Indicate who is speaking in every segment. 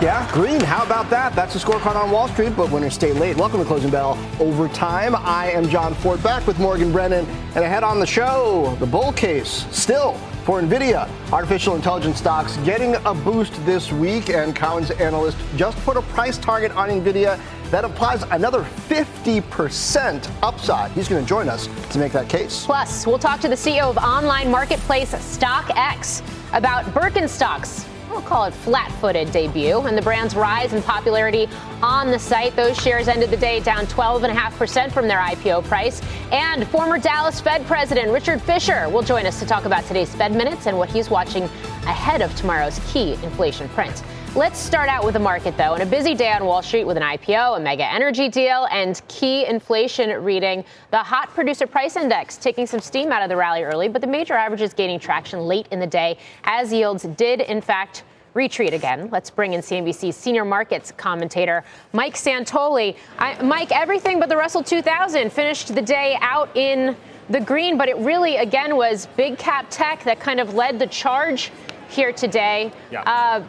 Speaker 1: Yeah, green. How about that? That's the scorecard on Wall Street, but winners stay late. Welcome to Closing Bell Overtime. I am John Fortt back with Morgan Brennan, and ahead on the show, the bull case still for NVIDIA. Artificial intelligence stocks getting a boost this week, and Cowen's analyst just put a price target on NVIDIA that implies another 50% upside. He's going to join us to make that case.
Speaker 2: Plus, we'll talk to the CEO of online marketplace StockX about Birkenstocks we'll call it flat footed debut, and the brand's rise in popularity on the site. Those shares ended the day down 12.5% from their IPO price. And former Dallas Fed President Richard Fisher will join us to talk about today's Fed minutes and what he's watching ahead of tomorrow's key inflation print. Let's start out with the market, though, and a busy day on Wall Street with an IPO, a mega energy deal, and key inflation reading. The hot producer price index taking some steam out of the rally early, but the major averages gaining traction late in the day as yields did, in fact, retreat again. Let's bring in CNBC's senior markets commentator, Mike Santoli. I, Mike, everything but the Russell 2000 finished the day out in the green, but it really, again, was big cap tech that kind of led the charge here today. Yeah. Uh,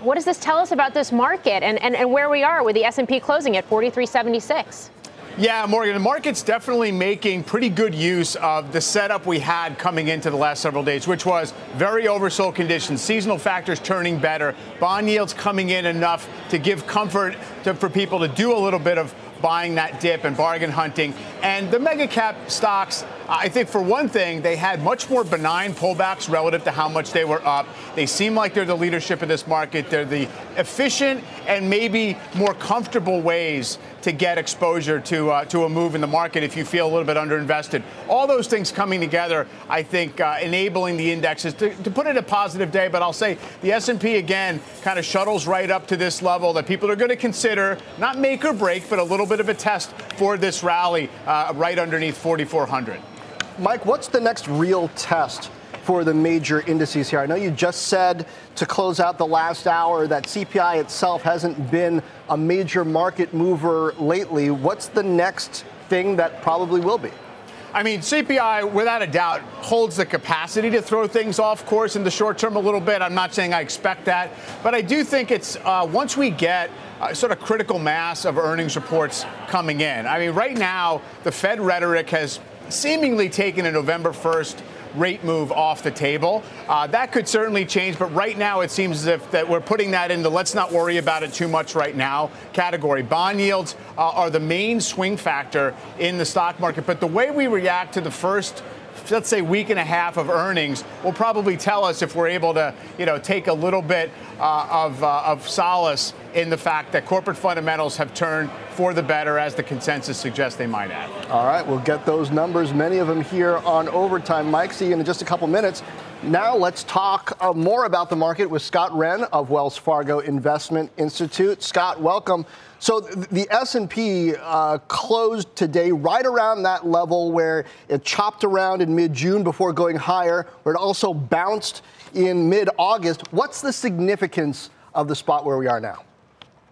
Speaker 2: what does this tell us about this market and, and, and where we are with the S&P closing at 4376?
Speaker 3: Yeah, Morgan, the market's definitely making pretty good use of the setup we had coming into the last several days, which was very oversold conditions, seasonal factors turning better, bond yields coming in enough to give comfort to, for people to do a little bit of buying that dip and bargain hunting. And the mega cap stocks, I think for one thing, they had much more benign pullbacks relative to how much they were up. They seem like they're the leadership of this market. They're the efficient and maybe more comfortable ways to get exposure to uh, to a move in the market if you feel a little bit underinvested. All those things coming together, I think, uh, enabling the indexes to, to put it a positive day. But I'll say the S&P again kind of shuttles right up to this level that people are going to consider not make or break, but a little bit of a test for this rally uh, right underneath 4,400.
Speaker 1: Mike, what's the next real test for the major indices here? I know you just said to close out the last hour that CPI itself hasn't been a major market mover lately. What's the next thing that probably will be?
Speaker 3: I mean, CPI, without a doubt, holds the capacity to throw things off course in the short term a little bit. I'm not saying I expect that, but I do think it's uh, once we get uh, sort of critical mass of earnings reports coming in. I mean, right now, the Fed rhetoric has seemingly taken a November 1st rate move off the table. Uh, that could certainly change, but right now it seems as if that we're putting that in the let's not worry about it too much right now category. Bond yields uh, are the main swing factor in the stock market, but the way we react to the first let's say week and a half of earnings will probably tell us if we're able to you know take a little bit uh, of, uh, of solace in the fact that corporate fundamentals have turned for the better as the consensus suggests they might have.
Speaker 1: All right, we'll get those numbers, many of them here on overtime. Mike, see you in just a couple minutes. Now let's talk uh, more about the market with Scott Wren of Wells Fargo Investment Institute. Scott, welcome. So the S&P uh, closed today right around that level where it chopped around in mid-June before going higher, where it also bounced in mid-August. What's the significance of the spot where we are now?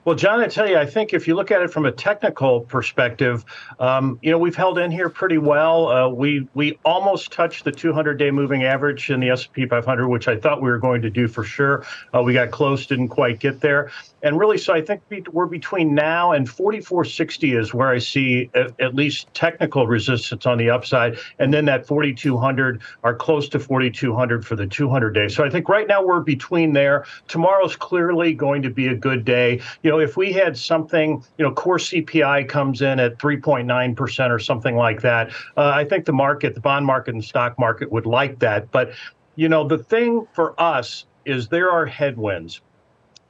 Speaker 4: Well, John, I tell you, I think if you look at it from a technical perspective, um, you know, we've held in here pretty well. Uh, we we almost touched the 200-day moving average in the S&P 500, which I thought we were going to do for sure. Uh, we got close, didn't quite get there. And really, so I think we're between now and 4460 is where I see at, at least technical resistance on the upside, and then that 4200 are close to 4200 for the 200 day. So I think right now we're between there. Tomorrow's clearly going to be a good day. You know, if we had something, you know, core CPI comes in at 3.9 percent or something like that, uh, I think the market, the bond market, and stock market would like that. But you know, the thing for us is there are headwinds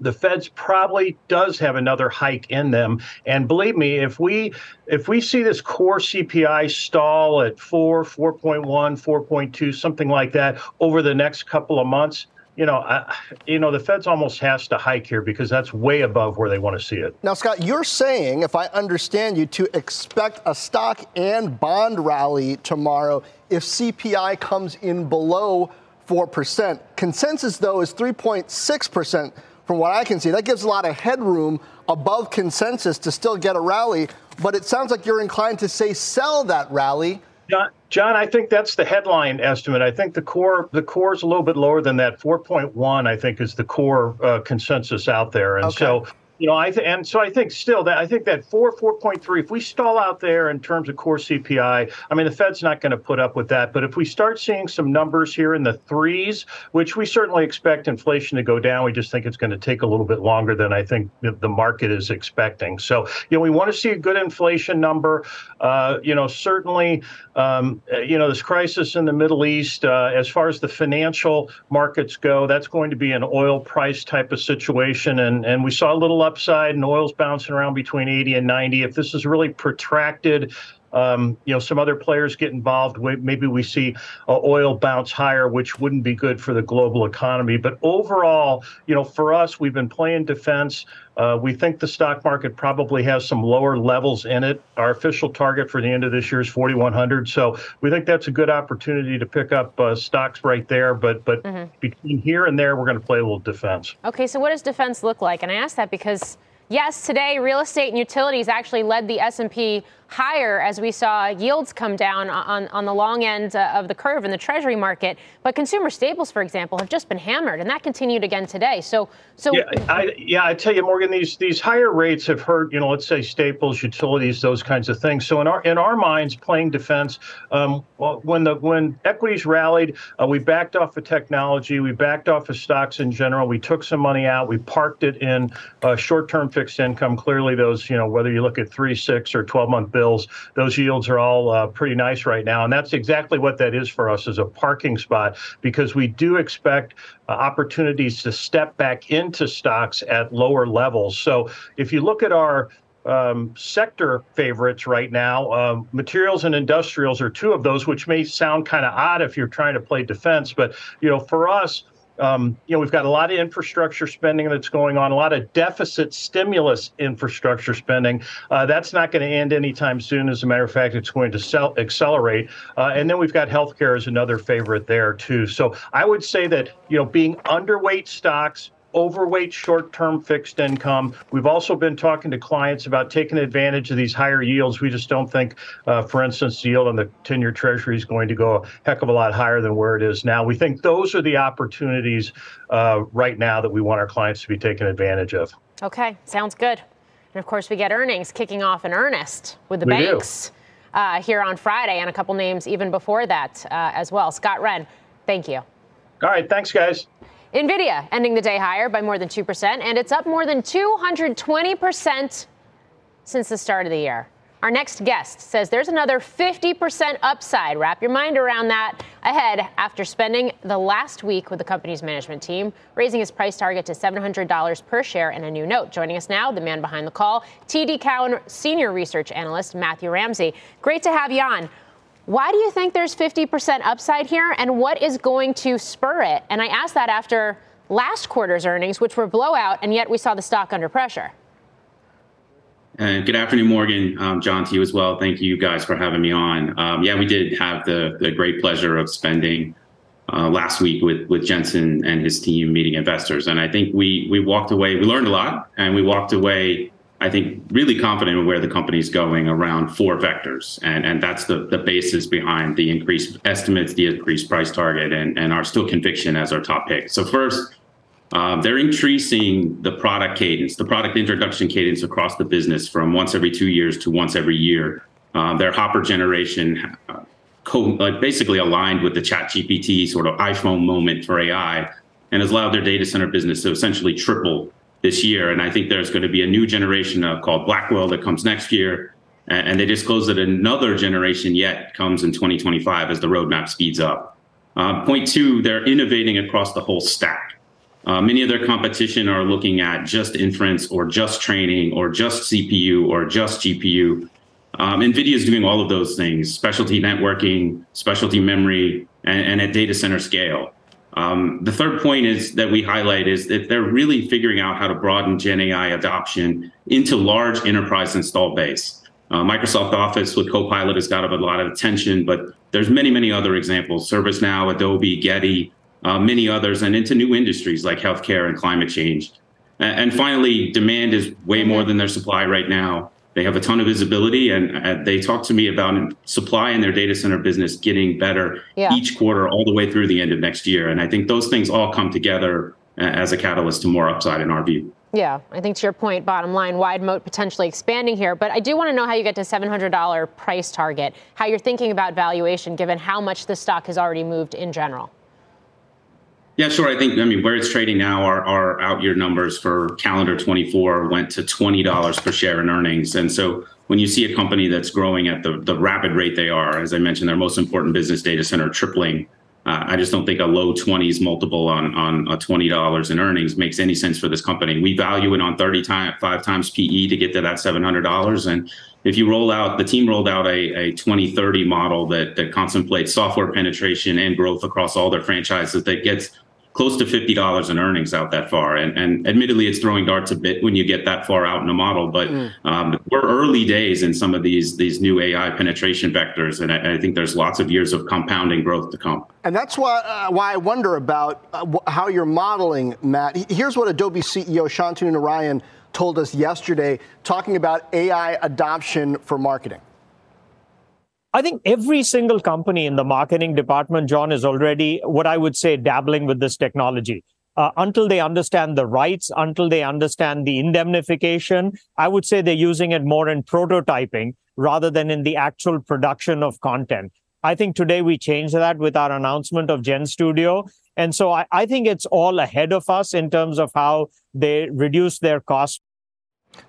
Speaker 4: the Fed's probably does have another hike in them. And believe me, if we if we see this core CPI stall at 4, 4.1, 4.2, something like that over the next couple of months, you know, I, you know, the Fed's almost has to hike here because that's way above where they want to see it.
Speaker 1: Now, Scott, you're saying, if I understand you, to expect a stock and bond rally tomorrow if CPI comes in below 4%. Consensus, though, is 3.6% from what I can see. That gives a lot of headroom above consensus to still get a rally. But it sounds like you're inclined to say sell that rally.
Speaker 4: John, John, I think that's the headline estimate. I think the core the core is a little bit lower than that. 4.1, I think, is the core uh, consensus out there. And okay. so you know, I th- and so I think still that I think that four four point three. If we stall out there in terms of core CPI, I mean the Fed's not going to put up with that. But if we start seeing some numbers here in the threes, which we certainly expect inflation to go down, we just think it's going to take a little bit longer than I think the market is expecting. So you know, we want to see a good inflation number. Uh, you know, certainly, um, you know, this crisis in the Middle East, uh, as far as the financial markets go, that's going to be an oil price type of situation, and and we saw a little upside and oil's bouncing around between 80 and 90. If this is really protracted, um, you know, some other players get involved. Maybe we see uh, oil bounce higher, which wouldn't be good for the global economy. But overall, you know, for us, we've been playing defense. Uh, we think the stock market probably has some lower levels in it. Our official target for the end of this year is 4,100. So we think that's a good opportunity to pick up uh, stocks right there. But but mm-hmm. between here and there, we're going to play a little defense.
Speaker 2: Okay, so what does defense look like? And I ask that because yes, today real estate and utilities actually led the S&P higher as we saw yields come down on, on the long end uh, of the curve in the treasury market. But consumer staples, for example, have just been hammered, and that continued again today. So, so
Speaker 4: yeah, I, yeah, I tell you, Morgan, these these higher rates have hurt. You know, let's say staples, utilities, those kinds of things. So in our in our minds, playing defense. Um, well, when the when equities rallied, uh, we backed off of technology, we backed off of stocks in general. We took some money out, we parked it in uh, short-term fixed income. Clearly, those you know whether you look at three, six, or 12-month bills bills. Those yields are all uh, pretty nice right now, and that's exactly what that is for us as a parking spot because we do expect uh, opportunities to step back into stocks at lower levels. So if you look at our um, sector favorites right now. Um, materials and industrials are two of those, which may sound kind of odd if you're trying to play defense. But you know, for us, um, you know, we've got a lot of infrastructure spending that's going on, a lot of deficit stimulus infrastructure spending. Uh, that's not going to end anytime soon. As a matter of fact, it's going to sell, accelerate. Uh, and then we've got healthcare as another favorite there too. So I would say that you know, being underweight stocks overweight short term fixed income. We've also been talking to clients about taking advantage of these higher yields. We just don't think, uh, for instance, the yield on the 10 year treasury is going to go a heck of a lot higher than where it is now. We think those are the opportunities uh, right now that we want our clients to be taking advantage of.
Speaker 2: Okay, sounds good. And of course, we get earnings kicking off in earnest with the
Speaker 4: we
Speaker 2: banks uh, here on Friday, and a couple names even before that uh, as well. Scott Wren, thank you.
Speaker 4: All right, thanks, guys.
Speaker 2: NVIDIA ending the day higher by more than 2%, and it's up more than 220% since the start of the year. Our next guest says there's another 50% upside. Wrap your mind around that ahead after spending the last week with the company's management team, raising his price target to $700 per share in a new note. Joining us now, the man behind the call, TD Cowen senior research analyst Matthew Ramsay. Great to have you on. Why do you think there's 50% upside here, and what is going to spur it? And I asked that after last quarter's earnings, which were blowout, and yet we saw the stock under pressure.
Speaker 5: Uh, good afternoon, Morgan. Um, John, to you as well. Thank you guys for having me on. Um, yeah, we did have the, the great pleasure of spending uh, last week with with Jensen and his team meeting investors, and I think we we walked away. We learned a lot, and we walked away I think, really confident in where the company's going around four vectors. And, and that's the, the basis behind the increased estimates, the increased price target, and, and our still conviction as our top pick. So, first, uh, they're increasing the product cadence, the product introduction cadence across the business from once every two years to once every year. Uh, their Hopper generation, uh, co- like basically aligned with the Chat GPT sort of iPhone moment for AI, and has allowed their data center business to essentially triple this year. And I think there's going to be a new generation uh, called Blackwell that comes next year. And they disclose that another generation yet comes in 2025 as the roadmap speeds up. Uh, point two, they're innovating across the whole stack. Uh, many of their competition are looking at just inference or just training or just CPU or just GPU. Um, NVIDIA is doing all of those things specialty networking, specialty memory, and, and at data center scale. Um, the third point is that we highlight is that they're really figuring out how to broaden Gen AI adoption into large enterprise install base. Uh, Microsoft Office with Copilot has got a lot of attention, but there's many, many other examples: ServiceNow, Adobe, Getty, uh, many others, and into new industries like healthcare and climate change. And, and finally, demand is way more than their supply right now. They have a ton of visibility, and uh, they talk to me about supply in their data center business getting better yeah. each quarter, all the way through the end of next year. And I think those things all come together uh, as a catalyst to more upside in our view.
Speaker 2: Yeah, I think to your point, bottom line, wide moat potentially expanding here. But I do want to know how you get to $700 price target, how you're thinking about valuation given how much the stock has already moved in general.
Speaker 5: Yeah, sure. I think, I mean, where it's trading now, our, our out year numbers for calendar 24 went to $20 per share in earnings. And so when you see a company that's growing at the, the rapid rate they are, as I mentioned, their most important business data center tripling, uh, I just don't think a low 20s multiple on, on a $20 in earnings makes any sense for this company. We value it on 30 times, five times PE to get to that $700. And if you roll out, the team rolled out a, a 2030 model that, that contemplates software penetration and growth across all their franchises that gets close to $50 in earnings out that far. And, and admittedly, it's throwing darts a bit when you get that far out in a model, but mm. um, we're early days in some of these, these new AI penetration vectors. And I, I, think there's lots of years of compounding growth to come.
Speaker 1: And that's why, uh, why I wonder about uh, how you're modeling, Matt. Here's what Adobe CEO Shantanu Narayen told us yesterday, talking about AI adoption for marketing.
Speaker 6: I think every single company in the marketing department, John, is already what I would say dabbling with this technology. Uh, until they understand the rights, until they understand the indemnification, I would say they're using it more in prototyping rather than in the actual production of content. I think today we changed that with our announcement of Gen Studio. And so I, I think it's all ahead of us in terms of how they reduce their costs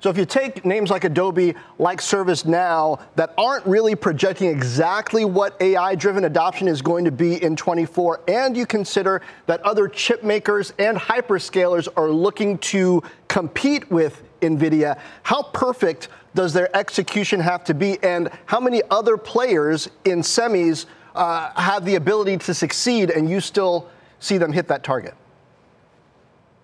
Speaker 1: so if you take names like Adobe, like ServiceNow, that aren't really projecting exactly what AI-driven adoption is going to be in 24, and you consider that other chip makers and hyperscalers are looking to compete with NVIDIA, how perfect does their execution have to be, and how many other players in semis uh, have the ability to succeed, and you still see them hit that target?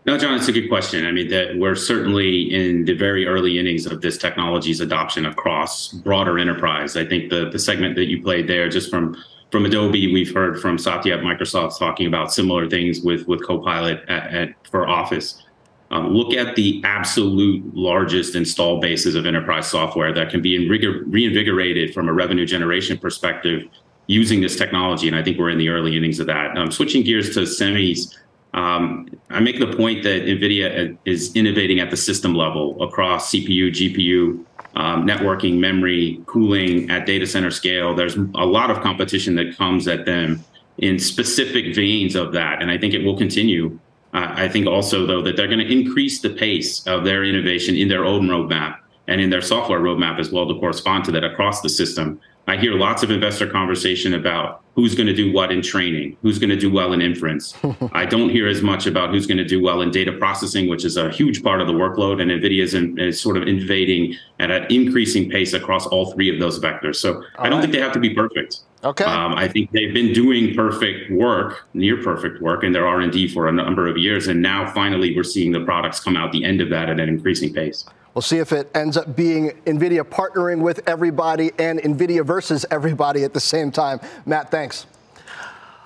Speaker 5: No, John, it's a good question. I mean, that we're certainly in the very early innings of this technology's adoption across broader enterprise. I think the the segment that you played there, just from from Adobe, we've heard from Satya at Microsoft talking about similar things with with Copilot at, at, for Office. Um, look at the absolute largest install bases of enterprise software that can be reinvigorated from a revenue generation perspective using this technology. And I think we're in the early innings of that. Um, switching gears to semis, um, I make the point that NVIDIA is innovating at the system level across CPU, GPU, um, networking, memory, cooling at data center scale. There's a lot of competition that comes at them in specific veins of that. And I think it will continue. Uh, I think also, though, that they're going to increase the pace of their innovation in their own roadmap and in their software roadmap as well to correspond to that across the system. I hear lots of investor conversation about who's going to do what in training, who's going to do well in inference. I don't hear as much about who's going to do well in data processing, which is a huge part of the workload. And NVIDIA is, in, is sort of invading at an increasing pace across all three of those vectors. So all I don't right. think they have to be perfect.
Speaker 1: Okay. Um,
Speaker 5: I think they've been doing perfect work, near perfect work in their R&D for a number of years. And now finally we're seeing the products come out the end of that at an increasing pace.
Speaker 1: We'll see if it ends up being NVIDIA partnering with everybody and NVIDIA versus everybody at the same time. Matt, thanks.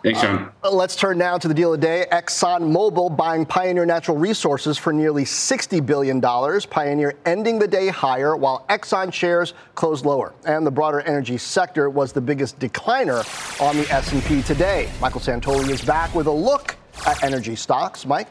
Speaker 5: Thanks, John.
Speaker 1: Uh, let's turn now to the deal of the day. ExxonMobil buying Pioneer Natural Resources for nearly $60 billion. Pioneer ending the day higher while Exxon shares closed lower. And the broader energy sector was the biggest decliner on the S&P today. Michael Santoli is back with a look at energy stocks. Mike?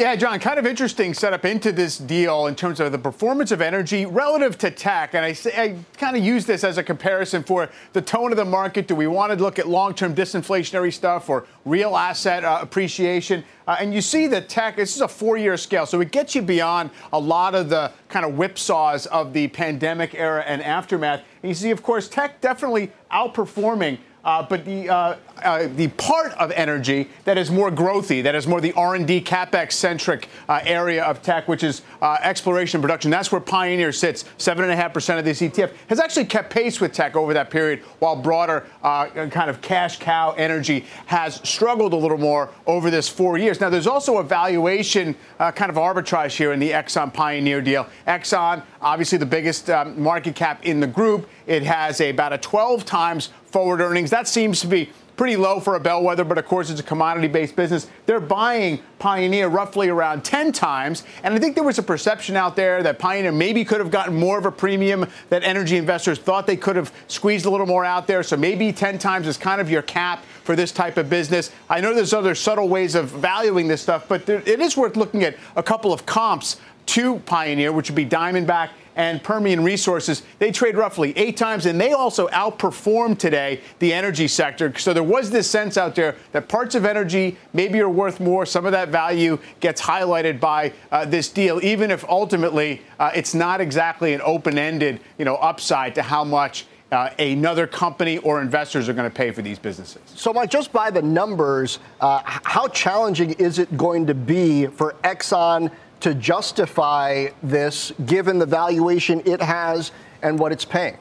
Speaker 3: Yeah, John, kind of interesting setup into this deal in terms of the performance of energy relative to tech. And I, I kind of use this as a comparison for the tone of the market. Do we want to look at long term disinflationary stuff or real asset uh, appreciation? Uh, and you see that tech, this is a four year scale, so it gets you beyond a lot of the kind of whipsaws of the pandemic era and aftermath. And you see, of course, tech definitely outperforming uh, but the uh, uh, the part of energy that is more growthy, that is more the R&D capex centric uh, area of tech, which is uh, exploration and production. That's where Pioneer sits. Seven and a half percent of this ETF has actually kept pace with tech over that period, while broader uh, kind of cash cow energy has struggled a little more over this four years. Now, there's also a valuation kind of arbitrage here in the Exxon Pioneer deal. Exxon, obviously the biggest um, market cap in the group, it has a, about a 12 times forward earnings. That seems to be pretty low for a bellwether, but of course it's a commodity based business. They're buying Pioneer roughly around 10 times. And I think there was a perception out there that Pioneer maybe could have gotten more of a premium that energy investors thought they could have squeezed a little more out there. So maybe 10 times is kind of your cap for this type of business. I know there's other subtle ways of valuing this stuff, but there, it is worth looking at a couple of comps to Pioneer, which would be Diamondback and Permian Resources. They trade roughly eight times, and they also outperformed today the energy sector. So there was this sense out there that parts of energy maybe are worth more. Some of that value gets highlighted by uh, this deal, even if ultimately uh, it's not exactly an open-ended, you know, upside to how much uh, another company or investors are going to pay for these businesses.
Speaker 1: So, Mike, just by the numbers, uh, how challenging is it going to be for Exxon to justify this given the valuation it has and what it's paying?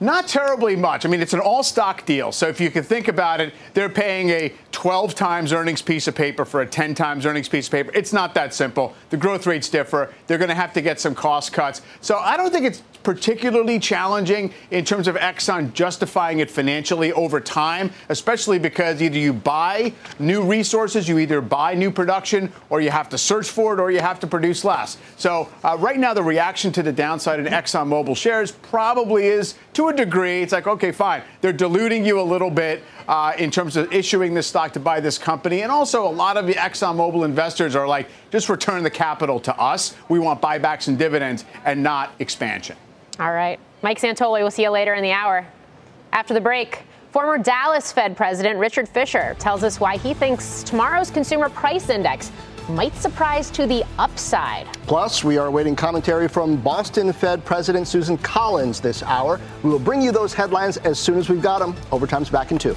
Speaker 3: Not terribly much. I mean, it's an all stock deal. So if you can think about it, they're paying a 12 times earnings piece of paper for a 10 times earnings piece of paper. It's not that simple. The growth rates differ. They're going to have to get some cost cuts. So I don't think it's particularly challenging in terms of Exxon justifying it financially over time, especially because either you buy new resources, you either buy new production, or you have to search for it, or you have to produce less. So uh, right now, the reaction to the downside in ExxonMobil shares probably is to a degree. It's like, okay, fine, they're diluting you a little bit uh, in terms of issuing this stock to buy this company, and also a lot of the ExxonMobil investors are like, just return the capital to us. We want buybacks and dividends, and not expansion.
Speaker 2: All right. Mike Santoli, we'll see you later in the hour. After the break, former Dallas Fed President Richard Fisher tells us why he thinks tomorrow's consumer price index might surprise to the upside.
Speaker 1: Plus, we are awaiting commentary from Boston Fed President Susan Collins this hour. We will bring you those headlines as soon as we've got them. Overtime's back in two.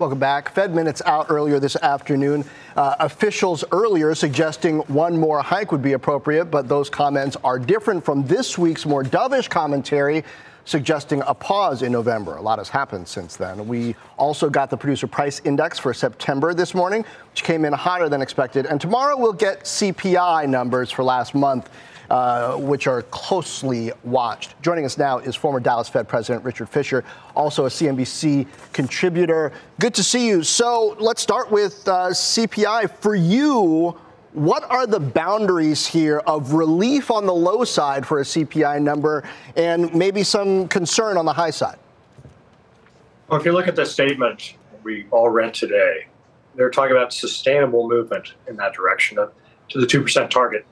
Speaker 1: Welcome back. Fed minutes out earlier this afternoon. Uh, officials earlier suggesting one more hike would be appropriate, but those comments are different from this week's more dovish commentary suggesting a pause in November. A lot has happened since then. We also got the producer price index for September this morning, which came in hotter than expected. And tomorrow we'll get CPI numbers for last month. Uh, which are closely watched. Joining us now is former Dallas Fed President Richard Fisher, also a CNBC contributor. Good to see you. So let's start with uh, CPI. For you, what are the boundaries here of relief on the low side for a CPI number and maybe some concern on the high side?
Speaker 7: Well, if you look at the statement we all read today, they're talking about sustainable movement in that direction to the 2% target.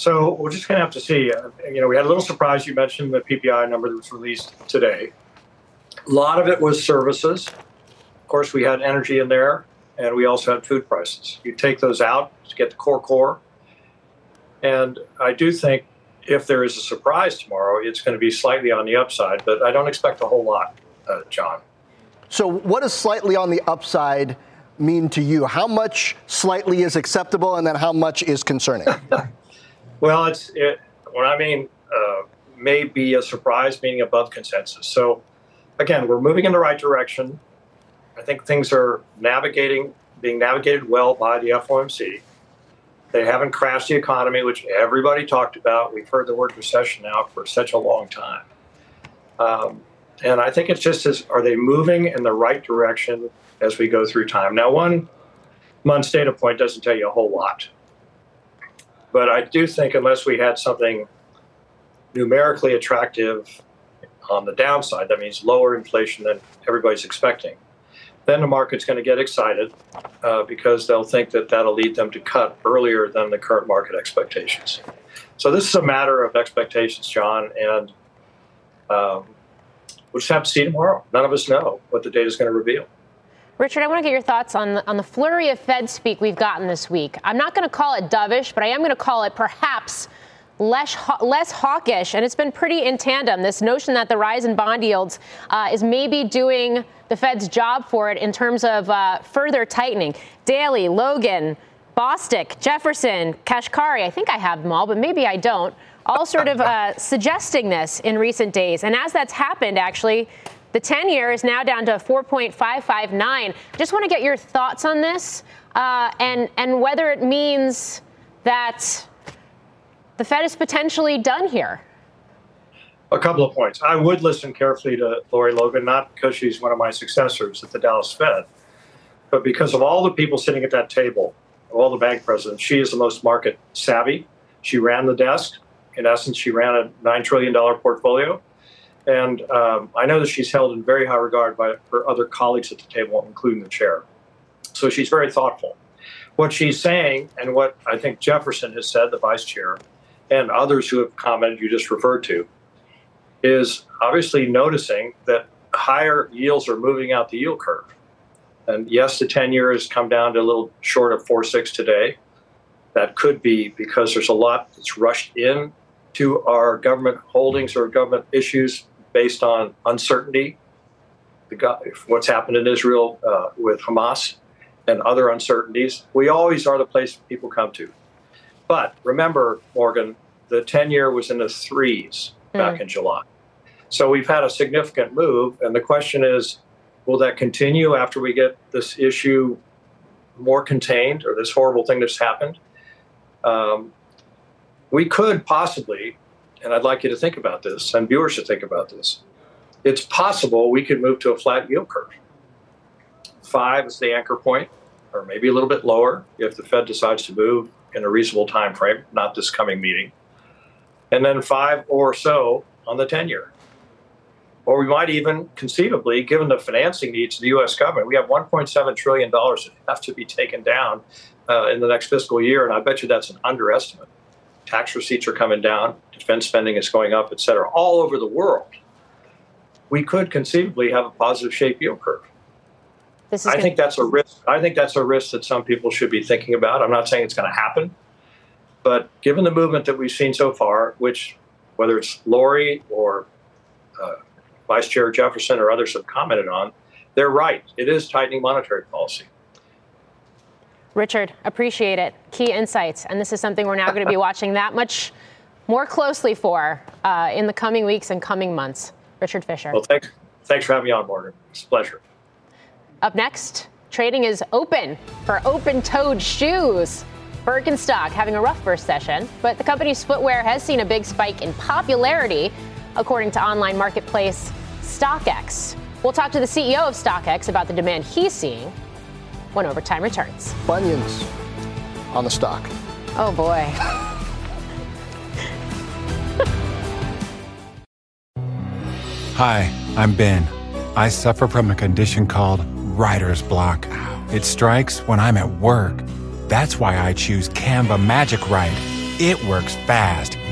Speaker 7: So we're just going to have to see. Uh, you know, we had a little surprise. You mentioned the PPI number that was released today. A lot of it was services. Of course, we had energy in there, and we also had food prices. You take those out to get the core core. And I do think if there is a surprise tomorrow, it's going to be slightly on the upside, but I don't expect a whole lot, uh, John.
Speaker 1: So, what does slightly on the upside mean to you? How much slightly is acceptable, and then how much is concerning?
Speaker 7: Well, it's it, what I mean uh, may be a surprise, meaning above consensus. So, again, we're moving in the right direction. I think things are navigating, being navigated well by the FOMC. They haven't crashed the economy, which everybody talked about. We've heard the word recession now for such a long time. Um, and I think it's just as are they moving in the right direction as we go through time? Now, one month's data point doesn't tell you a whole lot. But I do think unless we had something numerically attractive on the downside, that means lower inflation than everybody's expecting, then the market's going to get excited uh, because they'll think that that'll lead them to cut earlier than the current market expectations. So this is a matter of expectations, John, and um, we'll just have to see tomorrow. None of us know what the data is going to reveal.
Speaker 2: Richard, I want to get your thoughts on the, on the flurry of Fed speak we've gotten this week. I'm not going to call it dovish, but I am going to call it perhaps less less hawkish, and it's been pretty in tandem. This notion that the rise in bond yields uh, is maybe doing the Fed's job for it in terms of uh, further tightening. Daly, Logan, Bostic, Jefferson, Kashkari. I think I have them all, but maybe I don't. All sort of uh, suggesting this in recent days, and as that's happened, actually, the 10 year is now down to 4.559. Just want to get your thoughts on this uh, and, and whether it means that the Fed is potentially done here.
Speaker 7: A couple of points. I would listen carefully to Lori Logan, not because she's one of my successors at the Dallas Fed, but because of all the people sitting at that table, all the bank presidents, she is the most market savvy. She ran the desk. In essence, she ran a $9 trillion portfolio. And um, I know that she's held in very high regard by her other colleagues at the table, including the chair. So she's very thoughtful. What she's saying, and what I think Jefferson has said, the vice chair, and others who have commented, you just referred to, is obviously noticing that higher yields are moving out the yield curve. And yes, the 10 year has come down to a little short of 4.6 today. That could be because there's a lot that's rushed in to our government holdings or government issues based on uncertainty, what's happened in Israel uh, with Hamas and other uncertainties. We always are the place people come to. But remember, Morgan, the 10 year was in the threes mm. back in July. So we've had a significant move. And the question is will that continue after we get this issue more contained or this horrible thing that's happened? Um, we could possibly and I'd like you to think about this, and viewers should think about this. It's possible we could move to a flat yield curve. Five is the anchor point, or maybe a little bit lower if the Fed decides to move in a reasonable time frame, not this coming meeting. And then five or so on the 10 year. Or we might even conceivably, given the financing needs of the U.S. government, we have $1.7 trillion that have to be taken down uh, in the next fiscal year. And I bet you that's an underestimate tax receipts are coming down, defense spending is going up, et cetera, all over the world, we could conceivably have a positive shape yield curve. I think that's a risk. I think that's a risk that some people should be thinking about. I'm not saying it's going to happen, but given the movement that we've seen so far, which whether it's Lori or uh, Vice Chair Jefferson or others have commented on, they're right. It is tightening monetary policy.
Speaker 2: Richard, appreciate it. Key insights. And this is something we're now going to be watching that much more closely for uh, in the coming weeks and coming months. Richard Fisher.
Speaker 7: Well, thanks, thanks for having me on, Morgan. It's a pleasure.
Speaker 2: Up next, trading is open for open toed shoes. Birkenstock having a rough first session, but the company's footwear has seen a big spike in popularity, according to online marketplace StockX. We'll talk to the CEO of StockX about the demand he's seeing when overtime returns.
Speaker 1: Bunions on the stock.
Speaker 2: Oh boy.
Speaker 8: Hi, I'm Ben. I suffer from a condition called writer's block. It strikes when I'm at work. That's why I choose Canva Magic Write. It works fast,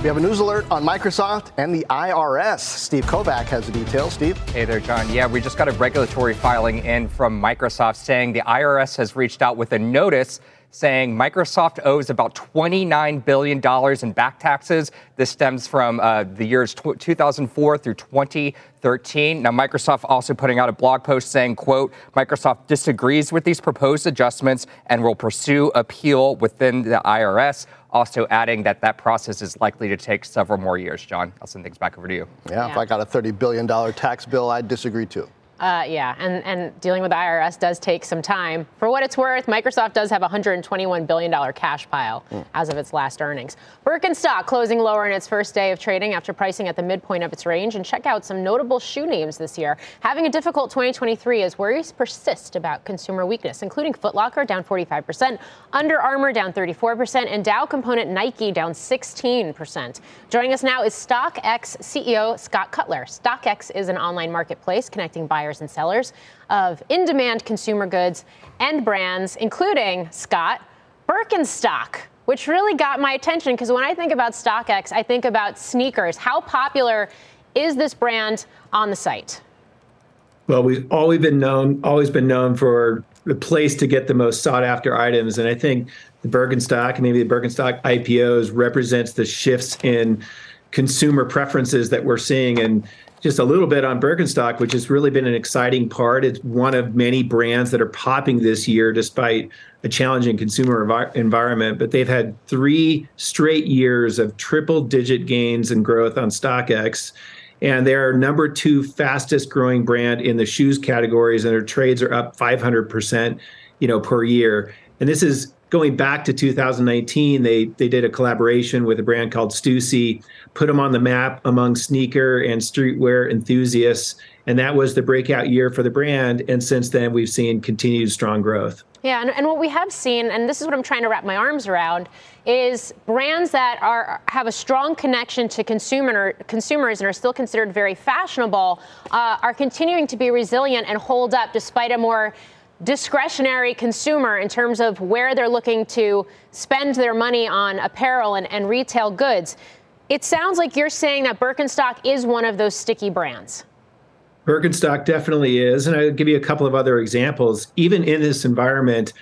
Speaker 1: We have a news alert on Microsoft and the IRS. Steve Kovach has the details. Steve?
Speaker 9: Hey there, John. Yeah, we just got a regulatory filing in from Microsoft saying the IRS has reached out with a notice saying Microsoft owes about $29 billion in back taxes. This stems from uh, the years t- 2004 through 2013. Now, Microsoft also putting out a blog post saying, quote, Microsoft disagrees with these proposed adjustments and will pursue appeal within the IRS. Also adding that that process is likely to take several more years. John, I'll send things back over to you.
Speaker 1: Yeah, yeah. if I got a $30 billion tax bill, I'd disagree too.
Speaker 2: Uh, yeah, and, and dealing with the IRS does take some time. For what it's worth, Microsoft does have a $121 billion cash pile mm. as of its last earnings. Birkenstock closing lower in its first day of trading after pricing at the midpoint of its range. And check out some notable shoe names this year. Having a difficult 2023 as worries persist about consumer weakness, including Footlocker down 45%, Under Armour down 34%, and Dow component Nike down 16%. Joining us now is StockX CEO Scott Cutler. StockX is an online marketplace connecting buyers buyers and sellers of in demand consumer goods and brands, including, Scott, Birkenstock, which really got my attention because when I think about StockX, I think about sneakers. How popular is this brand on the site?
Speaker 10: Well, we've always been known, always been known for the place to get the most sought after items. And I think the Birkenstock and maybe the Birkenstock IPOs represents the shifts in consumer preferences that we're seeing. And just a little bit on Birkenstock, which has really been an exciting part. It's one of many brands that are popping this year despite a challenging consumer envi- environment. But they've had three straight years of triple digit gains and growth on StockX. And they're number two fastest growing brand in the shoes categories, and their trades are up 500%, you know, per year. And this is going back to 2019, they they did a collaboration with a brand called Stussy, put them on the map among sneaker and streetwear enthusiasts, and that was the breakout year for the brand. And since then, we've seen continued strong growth.
Speaker 2: Yeah, and, and what we have seen, and this is what I'm trying to wrap my arms around, is brands that are have a strong connection to consumer consumers and are still considered very fashionable uh, are continuing to be resilient and hold up despite a more discretionary consumer in terms of where they're looking to spend their money on apparel and, and retail goods. It sounds like you're saying that Birkenstock is one of those sticky brands.
Speaker 10: Birkenstock definitely is. And I'll give you a couple of other examples. Even in this environment,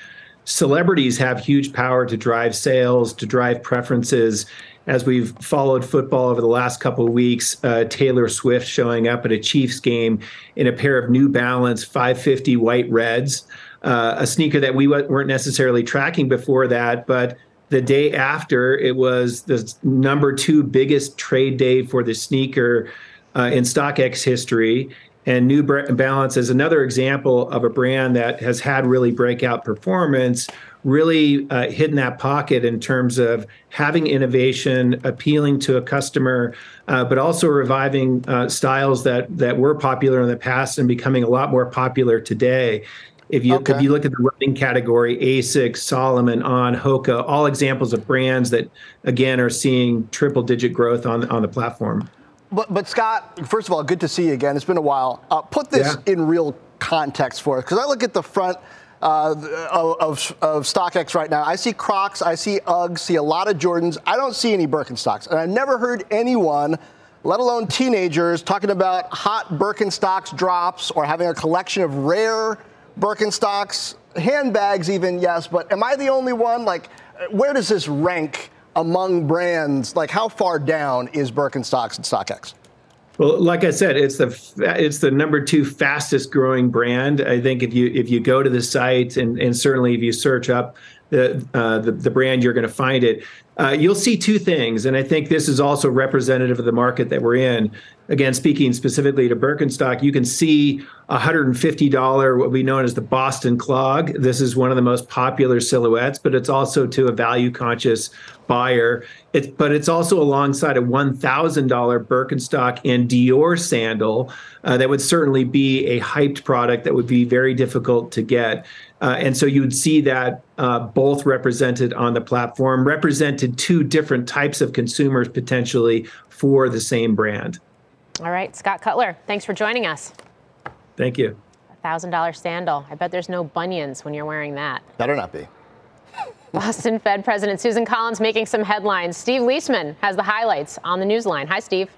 Speaker 10: celebrities have huge power to drive sales, to drive preferences as we've followed football over the last couple of weeks, uh, Taylor Swift showing up at a Chiefs game in a pair of New Balance 550 white reds, uh, a sneaker that we weren't necessarily tracking before that, but the day after it was the number two biggest trade day for the sneaker uh, in StockX history. And New Balance is another example of a brand that has had really breakout performance, really uh, hitting that pocket in terms of having innovation, appealing to a customer, uh, but also reviving uh, styles that that were popular in the past and becoming a lot more popular today. If you okay. if you look at the running category, Asics, Salomon, On, Hoka, all examples of brands that again are seeing triple digit growth on on the platform.
Speaker 1: But, but Scott, first of all, good to see you again. It's been a while. Uh, put this yeah. in real context for us, because I look at the front uh, of, of StockX right now. I see Crocs, I see Uggs, see a lot of Jordans. I don't see any Birkenstocks. And I never heard anyone, let alone teenagers, talking about hot Birkenstocks drops or having a collection of rare Birkenstocks, handbags even, yes. But am I the only one? Like, where does this rank among brands? Like, how far down is Birkenstocks and StockX?
Speaker 10: Well, like I said, it's the it's the number two fastest growing brand. I think if you if you go to the site and and certainly if you search up the uh, the, the brand, you're going to find it. Uh, you'll see two things, and I think this is also representative of the market that we're in. Again, speaking specifically to Birkenstock, you can see $150, what we know as the Boston Clog. This is one of the most popular silhouettes, but it's also to a value conscious buyer. It's, but it's also alongside a $1,000 Birkenstock and Dior sandal uh, that would certainly be a hyped product that would be very difficult to get. Uh, and so you would see that uh, both represented on the platform, represented two different types of consumers potentially for the same brand.
Speaker 2: All right, Scott Cutler, thanks for joining us.
Speaker 10: Thank you.
Speaker 2: $1,000 sandal. I bet there's no bunions when you're wearing that.
Speaker 1: Better not be.
Speaker 2: Boston Fed President Susan Collins making some headlines. Steve Liesman has the highlights on the newsline. Hi, Steve.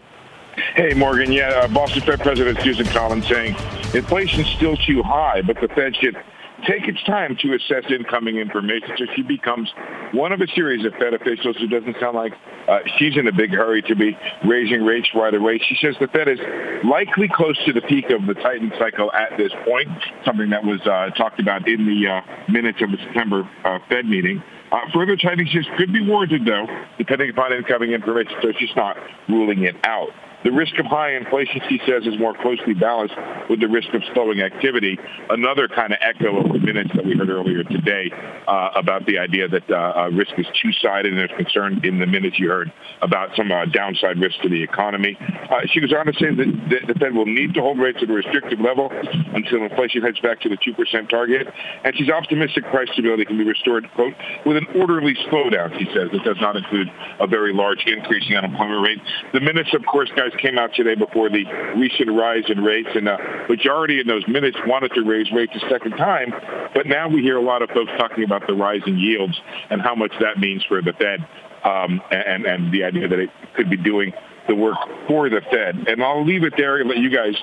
Speaker 11: Hey, Morgan. Yeah, uh, Boston Fed President Susan Collins saying inflation's still too high, but the Fed should take its time to assess incoming information. So she becomes one of a series of Fed officials who doesn't sound like uh, she's in a big hurry to be raising rates right away. She says the Fed is likely close to the peak of the tightening cycle at this point, something that was uh, talked about in the uh, minutes of the September uh, Fed meeting. Uh, further tightening could be warranted, though, depending upon incoming information, so she's not ruling it out. The risk of high inflation, she says, is more closely balanced with the risk of slowing activity. Another kind of echo of the minutes that we heard earlier today uh, about the idea that uh, uh, risk is two-sided, and there's concern in the minutes you heard about some uh, downside risk to the economy. Uh, she goes on to say that the Fed will need to hold rates at a restrictive level until inflation heads back to the 2% target, and she's optimistic price stability can be restored, quote, with an orderly slowdown, she says. It does not include a very large increase in unemployment rate. The minutes, of course, guys, came out today before the recent rise in rates, and the majority in those minutes wanted to raise rates a second time. But now we hear a lot of folks talking about the rise in yields and how much that means for the Fed, um, and and the idea that it could be doing the work for the Fed. And I'll leave it there and let you guys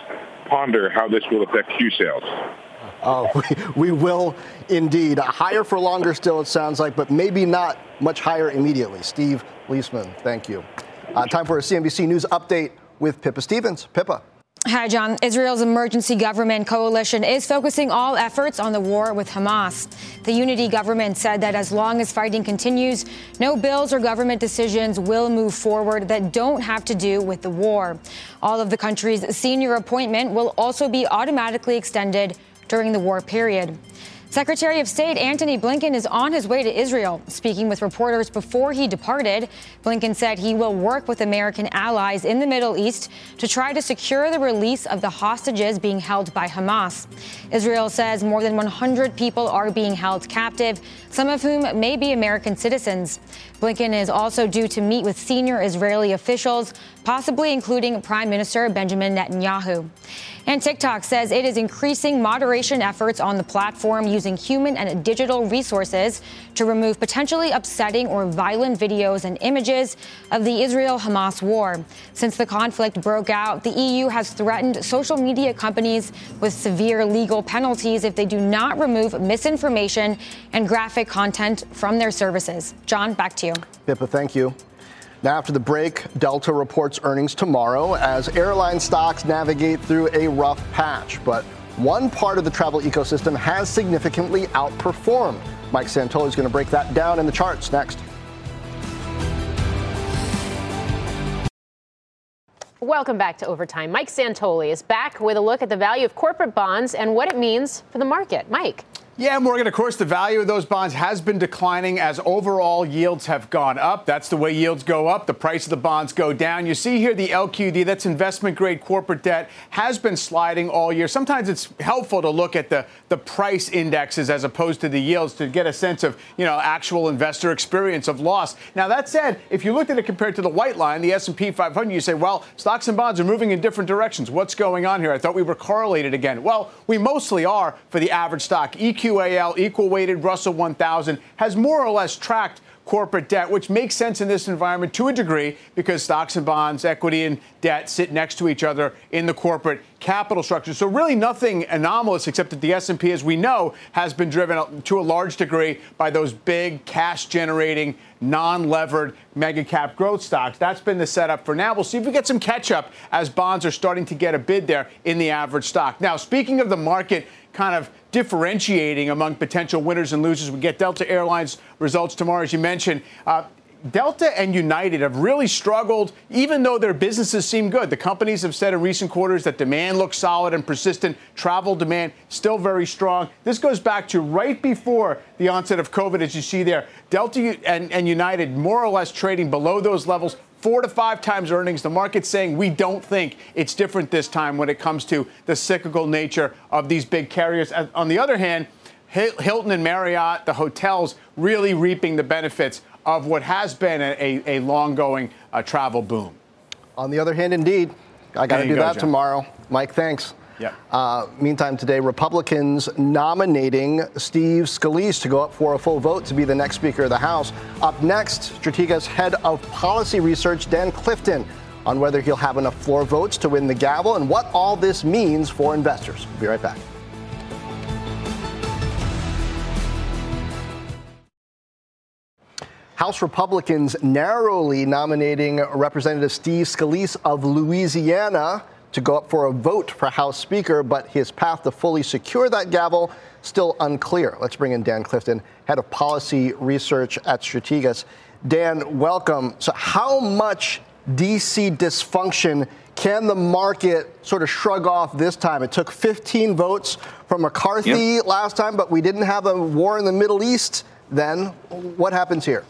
Speaker 11: ponder how this will affect Q sales.
Speaker 1: Oh, we, we will indeed. Higher for longer still, it sounds like, but maybe not much higher immediately. Steve Liesman, thank you. Uh, time for a CNBC News update with Pippa Stevens. Pippa.
Speaker 12: Hi, John. Israel's emergency government coalition is focusing all efforts on the war with Hamas. The unity government said that as long as fighting continues, no bills or government decisions will move forward that don't have to do with the war. All of the country's senior appointment will also be automatically extended during the war period. Secretary of State Antony Blinken is on his way to Israel. Speaking with reporters before he departed, Blinken said he will work with American allies in the Middle East to try to secure the release of the hostages being held by Hamas. Israel says more than 100 people are being held captive, some of whom may be American citizens. Blinken is also due to meet with senior Israeli officials, possibly including Prime Minister Benjamin Netanyahu. And TikTok says it is increasing moderation efforts on the platform using human and digital resources to remove potentially upsetting or violent videos and images of the Israel Hamas war. Since the conflict broke out, the EU has threatened social media companies with severe legal penalties if they do not remove misinformation and graphic content from their services. John, back to you.
Speaker 1: Pippa, thank you. Now, after the break, Delta reports earnings tomorrow as airline stocks navigate through a rough patch. But one part of the travel ecosystem has significantly outperformed. Mike Santoli is going to break that down in the charts next.
Speaker 2: Welcome back to Overtime. Mike Santoli is back with a look at the value of corporate bonds and what it means for the market. Mike.
Speaker 3: Yeah, Morgan, of course, the value of those bonds has been declining as overall yields have gone up. That's the way yields go up. The price of the bonds go down. You see here the LQD, that's investment grade corporate debt, has been sliding all year. Sometimes it's helpful to look at the, the price indexes as opposed to the yields to get a sense of, you know, actual investor experience of loss. Now, that said, if you looked at it compared to the white line, the S&P 500, you say, well, stocks and bonds are moving in different directions. What's going on here? I thought we were correlated again. Well, we mostly are for the average stock. EQ QAL, equal weighted Russell 1000, has more or less tracked corporate debt, which makes sense in this environment to a degree because stocks and bonds, equity and debt sit next to each other in the corporate capital structure. So really nothing anomalous except that the S&P as we know has been driven to a large degree by those big cash generating non-levered mega cap growth stocks. That's been the setup for now. We'll see if we get some catch up as bonds are starting to get a bid there in the average stock. Now, speaking of the market kind of differentiating among potential winners and losers. We get Delta Airlines results tomorrow, as you mentioned. Uh, Delta and United have really struggled, even though their businesses seem good. The companies have said in recent quarters that demand looks solid and persistent. Travel demand still very strong. This goes back to right before the onset of COVID, as you see there. Delta and, and United more or less trading below those levels four to five times earnings. The market's saying we don't think it's different this time when it comes to the cyclical nature of these big carriers. On the other hand, Hilton and Marriott, the hotels, really reaping the benefits of what has been a, a, a long going uh, travel boom.
Speaker 1: On the other hand, indeed, I got to do that John. tomorrow. Mike, thanks.
Speaker 3: Yeah.
Speaker 1: Uh, meantime, today, Republicans nominating Steve Scalise to go up for a full vote to be the next Speaker of the House. Up next, Strategas' head of policy research, Dan Clifton, on whether he'll have enough floor votes to win the gavel and what all this means for investors. We'll be right back. House Republicans narrowly nominating Representative Steve Scalise of Louisiana to go up for a vote for House Speaker, but his path to fully secure that gavel still unclear. Let's bring in Dan Clifton, head of policy research at Strategas. Dan, welcome. So, how much DC dysfunction can the market sort of shrug off this time? It took 15 votes from McCarthy yep. last time, but we didn't have a war in the Middle East then. What happens here?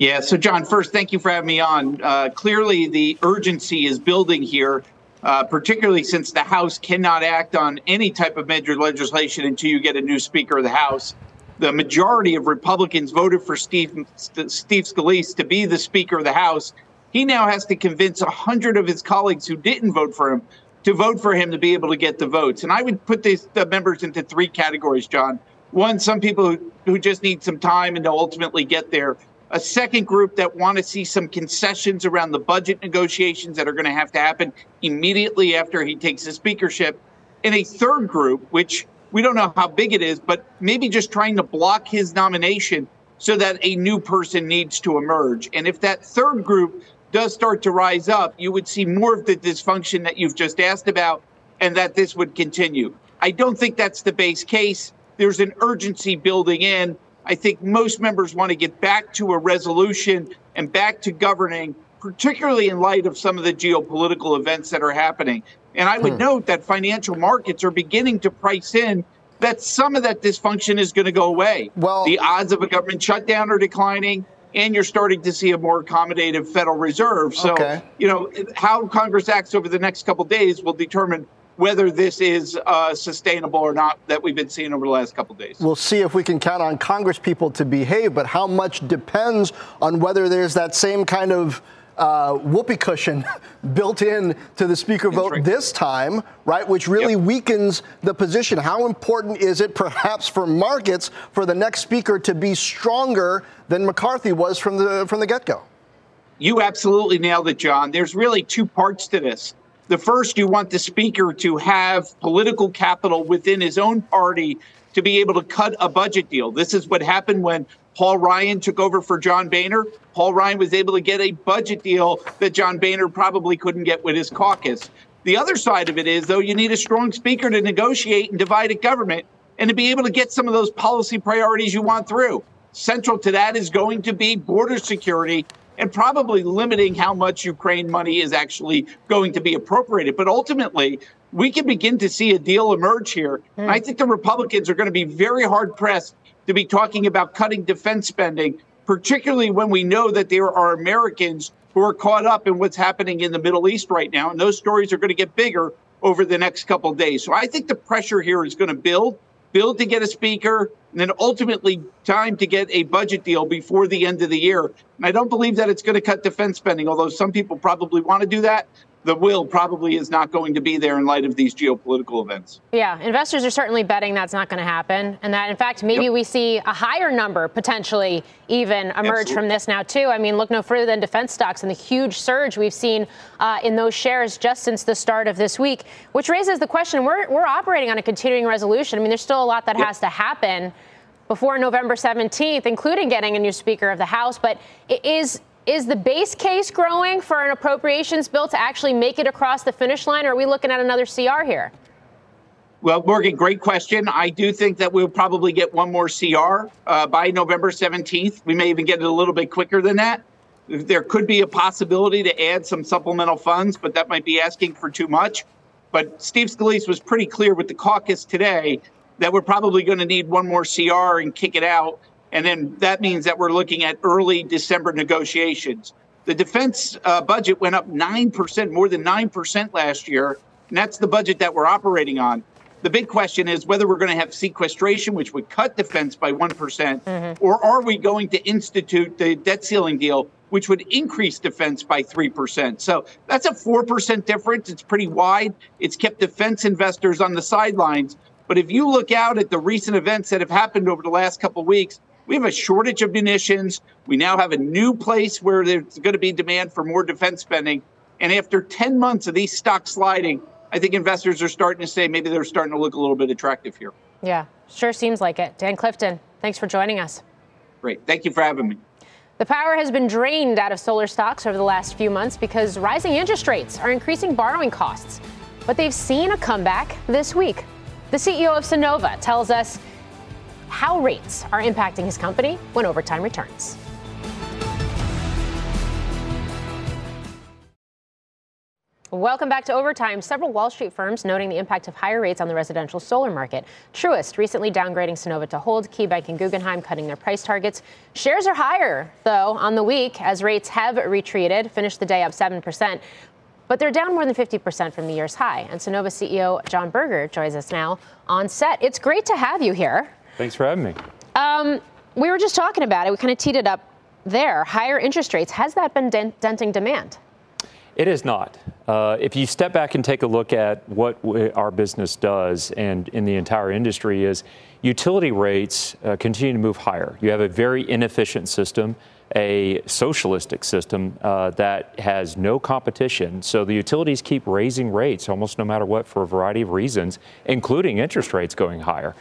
Speaker 13: Yeah, so John, first, thank you for having me on. Uh, clearly, the urgency is building here, uh, particularly since the House cannot act on any type of major legislation until you get a new Speaker of the House. The majority of Republicans voted for Steve, Steve Scalise to be the Speaker of the House. He now has to convince 100 of his colleagues who didn't vote for him to vote for him to be able to get the votes. And I would put these, the members into three categories, John. One, some people who, who just need some time and to ultimately get there a second group that want to see some concessions around the budget negotiations that are going to have to happen immediately after he takes the speakership, and a third group, which we don't know how big it is, but maybe just trying to block his nomination so that a new person needs to emerge. And if that third group does start to rise up, you would see more of the dysfunction that you've just asked about, and that this would continue. I don't think that's the base case. There's an urgency building in. I think most members want to get back to a resolution and back to governing, particularly in light of some of the geopolitical events that are happening. And I would hmm. note that financial markets are beginning to price in that some of that dysfunction is going to go away. Well, the odds of a government shutdown are declining and you're starting to see a more accommodative Federal Reserve. So, okay. you know, how Congress acts over the next couple days will determine whether this is uh, sustainable or not that we've been seeing over the last couple days.
Speaker 1: We'll see if we can count on Congress people to behave, but how much depends on whether there's that same kind of uh, whoopee cushion built in to the speaker vote right. this time, right? Which really yep. weakens the position. How important is it, perhaps, for markets for the next speaker to be stronger than McCarthy was from the from the get go?
Speaker 13: You absolutely nailed it, John. There's really two parts to this. The first, you want the speaker to have political capital within his own party to be able to cut a budget deal. This is what happened when Paul Ryan took over for John Boehner. Paul Ryan was able to get a budget deal that John Boehner probably couldn't get with his caucus. The other side of it is, though, you need a strong speaker to negotiate and divide a government and to be able to get some of those policy priorities you want through. Central to that is going to be border security and probably limiting how much Ukraine money is actually going to be appropriated. But ultimately, we can begin to see a deal emerge here. Mm. I think the Republicans are going to be very hard pressed to be talking about cutting defense spending, particularly when we know that there are Americans who are caught up in what's happening in the Middle East right now. And those stories are going to get bigger over the next couple of days. So I think the pressure here is going to build build to get a speaker, and then ultimately time to get a budget deal before the end of the year. And I don't believe that it's going to cut defense spending, although some people probably want to do that the will probably is not going to be there in light of these geopolitical events.
Speaker 2: Yeah, investors are certainly betting that's not going to happen. And that, in fact, maybe yep. we see a higher number potentially even emerge Absolutely. from this now, too. I mean, look no further than defense stocks and the huge surge we've seen uh, in those shares just since the start of this week, which raises the question we're, we're operating on a continuing resolution. I mean, there's still a lot that yep. has to happen before November 17th, including getting a new Speaker of the House. But is is the base case growing for an appropriations bill to actually make it across the finish line, or are we looking at another CR here?
Speaker 13: Well, Morgan, great question. I do think that we'll probably get one more CR uh, by November 17th. We may even get it a little bit quicker than that. There could be a possibility to add some supplemental funds, but that might be asking for too much. But Steve Scalise was pretty clear with the caucus today that we're probably going to need one more CR and kick it out. And then that means that we're looking at early December negotiations. The defense uh, budget went up 9%, more than 9% last year. And that's the budget that we're operating on. The big question is whether we're going to have sequestration, which would cut defense by one mm-hmm. or are we going to institute the debt ceiling deal, which would increase defense by 3%. So that's a 4% difference. It's pretty wide. It's kept defense investors on the sidelines. But if you look out at the recent events that have happened over the last couple of weeks, we have a shortage of munitions. We now have a new place where there's going to be demand for more defense spending. And after 10 months of these stocks sliding, I think investors are starting to say maybe they're starting to look a little bit attractive here.
Speaker 2: Yeah, sure seems like it. Dan Clifton, thanks for joining us.
Speaker 13: Great. Thank you for having me.
Speaker 2: The power has been drained out of solar stocks over the last few months because rising interest rates are increasing borrowing costs. But they've seen a comeback this week. The CEO of Sunnova tells us how rates are impacting his company when overtime returns. Welcome back to Overtime. Several Wall Street firms noting the impact of higher rates on the residential solar market. Truist recently downgrading Sunnova to hold, KeyBank and Guggenheim cutting their price targets. Shares are higher, though, on the week as rates have retreated, finished the day up 7%. But they're down more than 50% from the year's high. And Sunnova CEO John Berger joins us now on set. It's great to have you here.
Speaker 14: Thanks for having me.
Speaker 2: Um, we were just talking about it. We kind of teed it up there. Higher interest rates. Has that been dent- denting demand?
Speaker 14: It is not. Uh, if you step back and take a look at what our business does and in the entire industry is utility rates uh, continue to move higher. You have a very inefficient system, a socialistic system uh, that has no competition. So the utilities keep raising rates almost no matter what for a variety of reasons, including interest rates going higher.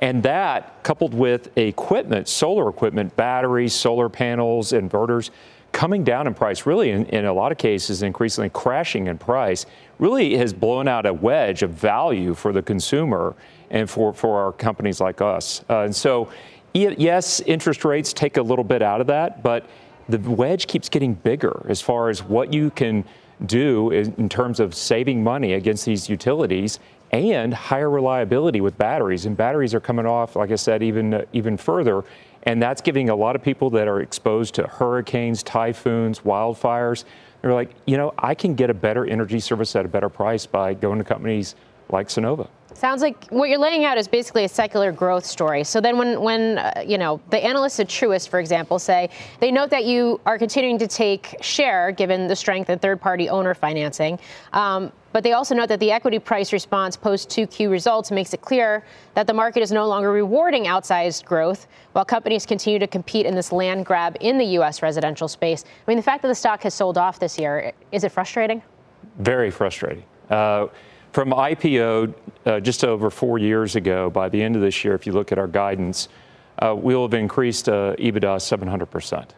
Speaker 14: And that, coupled with equipment, solar equipment, batteries, solar panels, inverters, coming down in price, really in, in, a lot of cases, increasingly crashing in price, really has blown out a wedge of value for the consumer and for, for our companies like us. Uh, and so, yes, interest rates take a little bit out of that, but the wedge keeps getting bigger as far as what you can do in, in terms of saving money against these utilities and higher reliability with batteries. And batteries are coming off, like I said, even uh, even further. And that's giving a lot of people that are exposed to hurricanes, typhoons, wildfires, they're like, you know, I can get a better energy service at a better price by going to companies like Sunnova.
Speaker 2: Sounds like what you're laying out is basically a secular growth story. So then, when when uh, you know the analysts at Truist, for example, say they note that you are continuing to take share given the strength in third-party owner financing, um, but they also note that the equity price response post 2Q results makes it clear that the market is no longer rewarding outsized growth while companies continue to compete in this land grab in the U.S. residential space. I mean, the fact that the stock has sold off this year is it frustrating?
Speaker 14: Very frustrating. Uh, from IPO uh, just over four years ago, by the end of this year, if you look at our guidance, uh, we'll have increased uh, EBITDA 700%.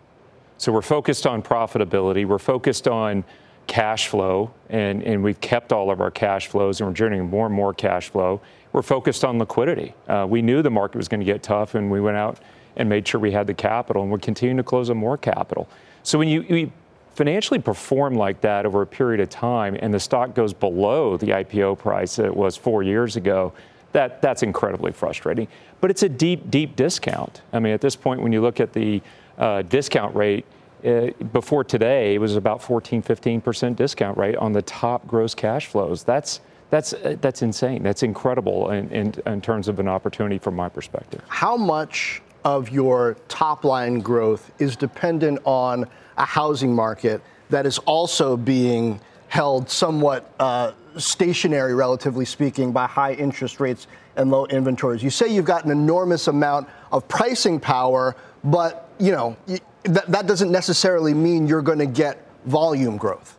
Speaker 14: So we're focused on profitability. We're focused on cash flow, and, and we've kept all of our cash flows, and we're generating more and more cash flow. We're focused on liquidity. Uh, we knew the market was going to get tough, and we went out and made sure we had the capital, and we're continuing to close on more capital. So when you, you financially perform like that over a period of time and the stock goes below the IPO price that it was four years ago, that, that's incredibly frustrating. But it's a deep, deep discount. I mean, at this point, when you look at the uh, discount rate, uh, before today, it was about 14, 15% discount rate on the top gross cash flows. That's, that's, uh, that's insane. That's incredible in, in, in terms of an opportunity from my perspective.
Speaker 1: How much of your top line growth is dependent on a housing market that is also being held somewhat uh, stationary, relatively speaking, by high interest rates and low inventories. You say you've got an enormous amount of pricing power, but you know that, that doesn't necessarily mean you're going to get volume growth.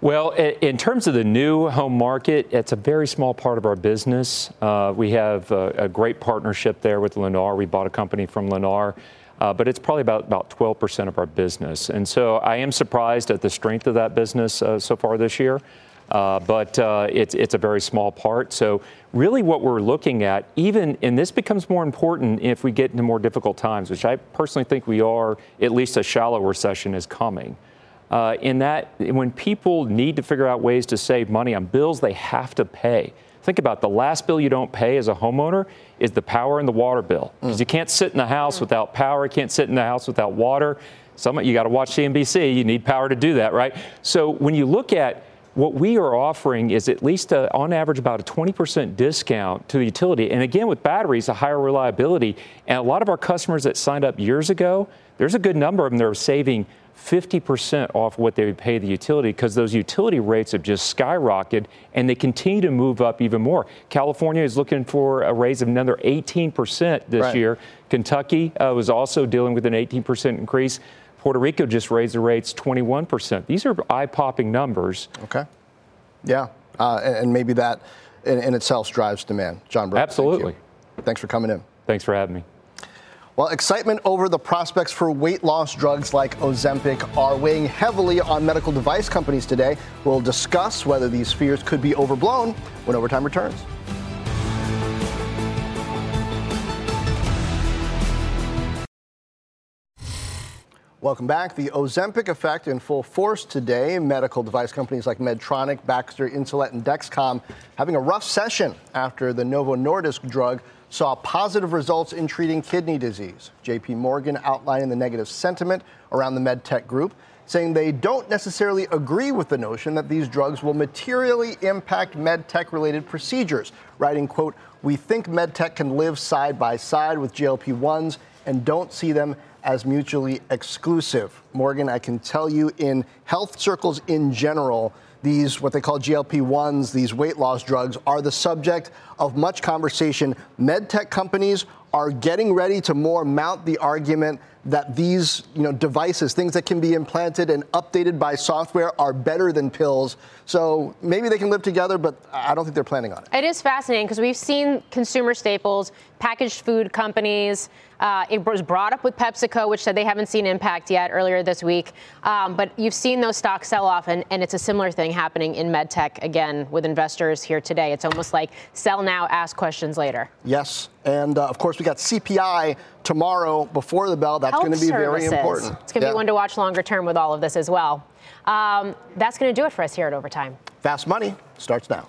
Speaker 14: Well, in terms of the new home market, it's a very small part of our business. Uh, we have a, a, great partnership there with Lennar. We bought a company from Lennar uh, but it's probably about, about 12% of our business. And so I am surprised at the strength of that business uh, so far this year. Uh, but uh, it's, it's a very small part. So, really, what we're looking at, even, and this becomes more important if we get into more difficult times, which I personally think we are, at least a shallow recession is coming. Uh, in that, when people need to figure out ways to save money on bills they have to pay, Think about the last bill you don't pay as a homeowner is the power and the water bill. Because mm. you can't sit in the house mm. without power, you can't sit in the house without water. Some you got to watch CNBC. You need power to do that, right? So when you look at what we are offering is at least a, on average about a 20% discount to the utility. And again, with batteries, a higher reliability. And a lot of our customers that signed up years ago, there's a good number of them that are saving 50% off what they would pay the utility because those utility rates have just skyrocketed and they continue to move up even more. California is looking for a raise of another 18% this
Speaker 1: Right.
Speaker 14: year. Kentucky uh, was also dealing with an 18% increase. Puerto Rico just raised the rates 21%. These are eye popping numbers.
Speaker 1: Okay. Yeah. Uh, and, maybe that in, in itself drives demand. John Brooks.
Speaker 14: Absolutely.
Speaker 1: Thank. Thanks for coming in.
Speaker 14: Thanks for having me.
Speaker 1: Well, excitement over the prospects for weight loss drugs like Ozempic are weighing heavily on medical device companies today. We'll discuss whether these fears could be overblown when overtime returns. Welcome back. The Ozempic effect in full force today. Medical device companies like Medtronic, Baxter, Insulet, and Dexcom having a rough session after the Novo Nordisk drug saw positive results in treating kidney disease. JP Morgan outlining the negative sentiment around the medtech group, saying they don't necessarily agree with the notion that these drugs will materially impact medtech related procedures, writing, quote, "We think medtech can live side by side with GLP-1s and don't see them as mutually exclusive. Morgan, I can tell you in health circles in general, these, what they call GLP 1s, these weight loss drugs, are the subject of much conversation. MedTech companies are getting ready to more mount the argument that these you know, devices, things that can be implanted and updated by software, are better than pills. So maybe they can live together, but I don't think they're planning on it.
Speaker 2: It is fascinating because we've seen consumer staples, packaged food companies. Uh, it was brought up with PepsiCo, which said they haven't seen impact yet earlier this week. Um, but you've seen those stocks sell off, and, and it's a similar thing happening in medtech again with investors here today. It's almost like sell now, ask questions later.
Speaker 1: Yes. And uh, of course, we got CPI tomorrow before the bell. That's going to be very important.
Speaker 2: It's going to
Speaker 1: Yeah.
Speaker 2: be one to watch longer term with all of this as well. Um, that's going to do it for us here at Overtime.
Speaker 1: Fast Money starts now.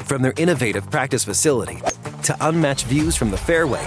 Speaker 15: From their innovative practice facility to unmatched views from the fairway,